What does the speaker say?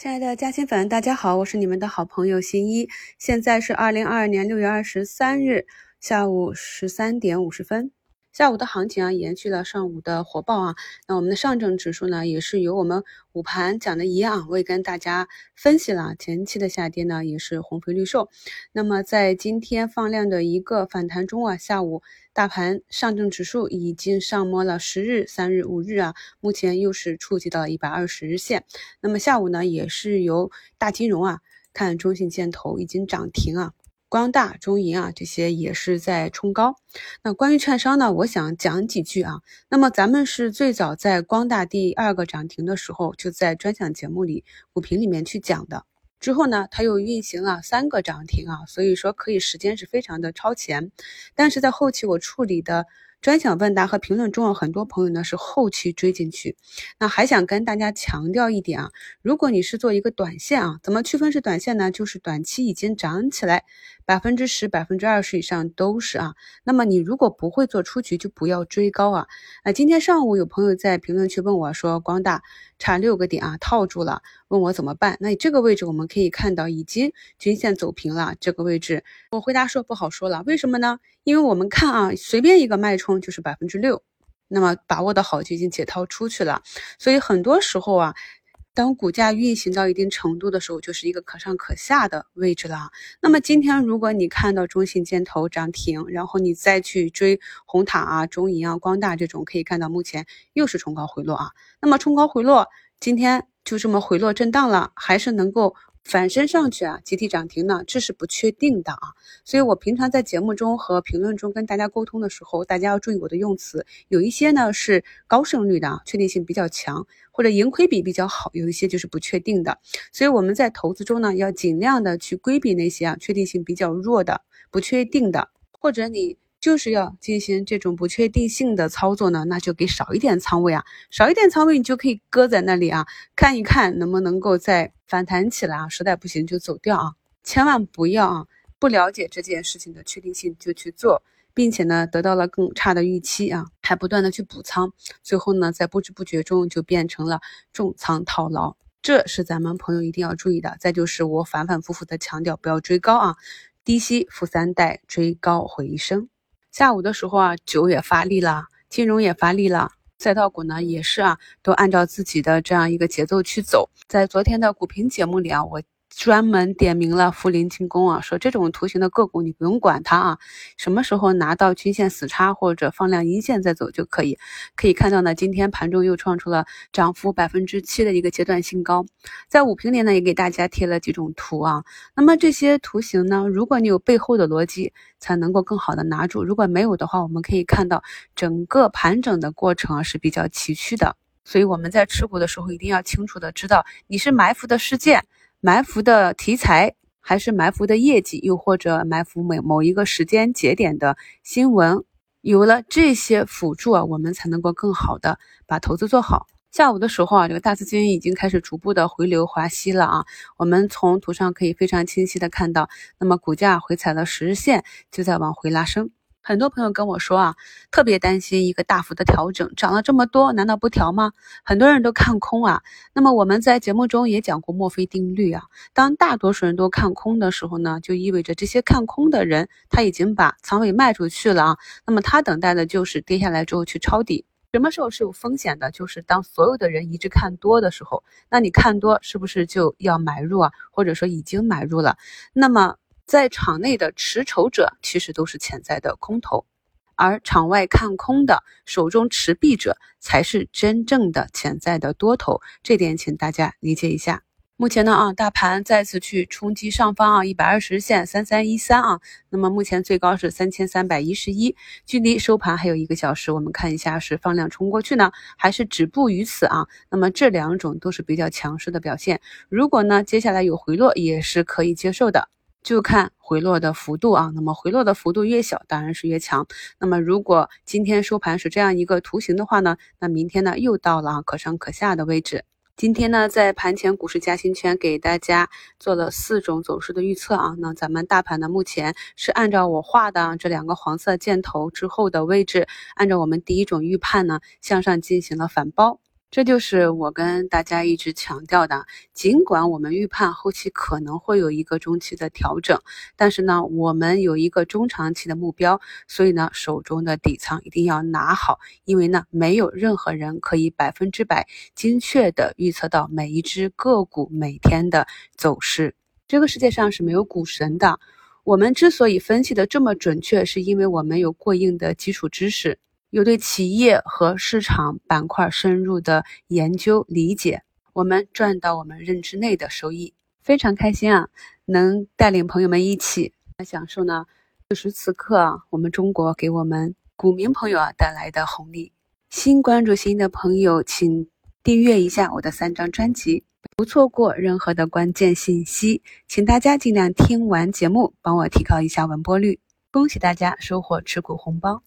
亲爱的嘉兴粉，大家好，我是你们的好朋友新一。现在是二零二二年六月二十三日下午十三点五十分。下午的行情啊，延续了上午的火爆啊。那我们的上证指数呢，也是由我们午盘讲的一样，我也跟大家分析了前期的下跌呢，也是红肥绿瘦。那么在今天放量的一个反弹中啊，下午大盘上证指数已经上摸了十日、三日、五日啊，目前又是触及到了一百二十日线。那么下午呢，也是由大金融啊，看中信建投已经涨停啊。光大、中银啊，这些也是在冲高。那关于券商呢，我想讲几句啊。那么咱们是最早在光大第二个涨停的时候，就在专享节目里、股评里面去讲的。之后呢，它又运行了三个涨停啊，所以说可以时间是非常的超前。但是在后期我处理的。专享问答和评论中啊，很多朋友呢是后期追进去。那还想跟大家强调一点啊，如果你是做一个短线啊，怎么区分是短线呢？就是短期已经涨起来百分之十、百分之二十以上都是啊。那么你如果不会做出局，就不要追高啊。那今天上午有朋友在评论区问我说，光大差六个点啊，套住了，问我怎么办？那这个位置我们可以看到已经均线走平了，这个位置我回答说不好说了，为什么呢？因为我们看啊，随便一个脉冲就是百分之六，那么把握的好就已经解套出去了。所以很多时候啊，当股价运行到一定程度的时候，就是一个可上可下的位置了。那么今天如果你看到中信建投涨停，然后你再去追红塔啊、中银啊、光大这种，可以看到目前又是冲高回落啊。那么冲高回落，今天就这么回落震荡了，还是能够。反身上去啊，集体涨停呢，这是不确定的啊。所以我平常在节目中和评论中跟大家沟通的时候，大家要注意我的用词。有一些呢是高胜率的，确定性比较强，或者盈亏比比较好；有一些就是不确定的。所以我们在投资中呢，要尽量的去规避那些啊确定性比较弱的、不确定的，或者你。就是要进行这种不确定性的操作呢，那就给少一点仓位啊，少一点仓位，你就可以搁在那里啊，看一看能不能够再反弹起来啊，实在不行就走掉啊，千万不要啊，不了解这件事情的确定性就去做，并且呢得到了更差的预期啊，还不断的去补仓，最后呢在不知不觉中就变成了重仓套牢，这是咱们朋友一定要注意的。再就是我反反复复的强调，不要追高啊，低吸富三代，追高回升。下午的时候啊，酒也发力了，金融也发力了，赛道股呢也是啊，都按照自己的这样一个节奏去走。在昨天的股评节目里啊，我。专门点名了涪陵轻工啊，说这种图形的个股你不用管它啊，什么时候拿到均线死叉或者放量阴线再走就可以。可以看到呢，今天盘中又创出了涨幅百分之七的一个阶段性高。在五评里呢，也给大家贴了几种图啊。那么这些图形呢，如果你有背后的逻辑，才能够更好的拿住；如果没有的话，我们可以看到整个盘整的过程啊是比较崎岖的。所以我们在持股的时候，一定要清楚的知道你是埋伏的事件。埋伏的题材，还是埋伏的业绩，又或者埋伏某某一个时间节点的新闻，有了这些辅助啊，我们才能够更好的把投资做好。下午的时候啊，这个大资金已经开始逐步的回流华西了啊，我们从图上可以非常清晰的看到，那么股价回踩了十日线，就在往回拉升。很多朋友跟我说啊，特别担心一个大幅的调整，涨了这么多，难道不调吗？很多人都看空啊。那么我们在节目中也讲过墨菲定律啊，当大多数人都看空的时候呢，就意味着这些看空的人他已经把仓位卖出去了啊。那么他等待的就是跌下来之后去抄底。什么时候是有风险的？就是当所有的人一致看多的时候，那你看多是不是就要买入啊？或者说已经买入了？那么。在场内的持筹者其实都是潜在的空头，而场外看空的手中持币者才是真正的潜在的多头，这点请大家理解一下。目前呢啊，大盘再次去冲击上方啊一百二十线三三一三啊，那么目前最高是三千三百一十一，距离收盘还有一个小时，我们看一下是放量冲过去呢，还是止步于此啊？那么这两种都是比较强势的表现，如果呢接下来有回落也是可以接受的。就看回落的幅度啊，那么回落的幅度越小，当然是越强。那么如果今天收盘是这样一个图形的话呢，那明天呢又到了可上可下的位置。今天呢，在盘前股市加薪圈给大家做了四种走势的预测啊，那咱们大盘呢目前是按照我画的这两个黄色箭头之后的位置，按照我们第一种预判呢向上进行了反包。这就是我跟大家一直强调的，尽管我们预判后期可能会有一个中期的调整，但是呢，我们有一个中长期的目标，所以呢，手中的底仓一定要拿好，因为呢，没有任何人可以百分之百精确的预测到每一只个股每天的走势。这个世界上是没有股神的，我们之所以分析的这么准确，是因为我们有过硬的基础知识。有对企业和市场板块深入的研究理解，我们赚到我们认知内的收益，非常开心啊！能带领朋友们一起来享受呢，此时此刻啊，我们中国给我们股民朋友啊带来的红利。新关注新的朋友，请订阅一下我的三张专辑，不错过任何的关键信息。请大家尽量听完节目，帮我提高一下完播率。恭喜大家收获持股红包！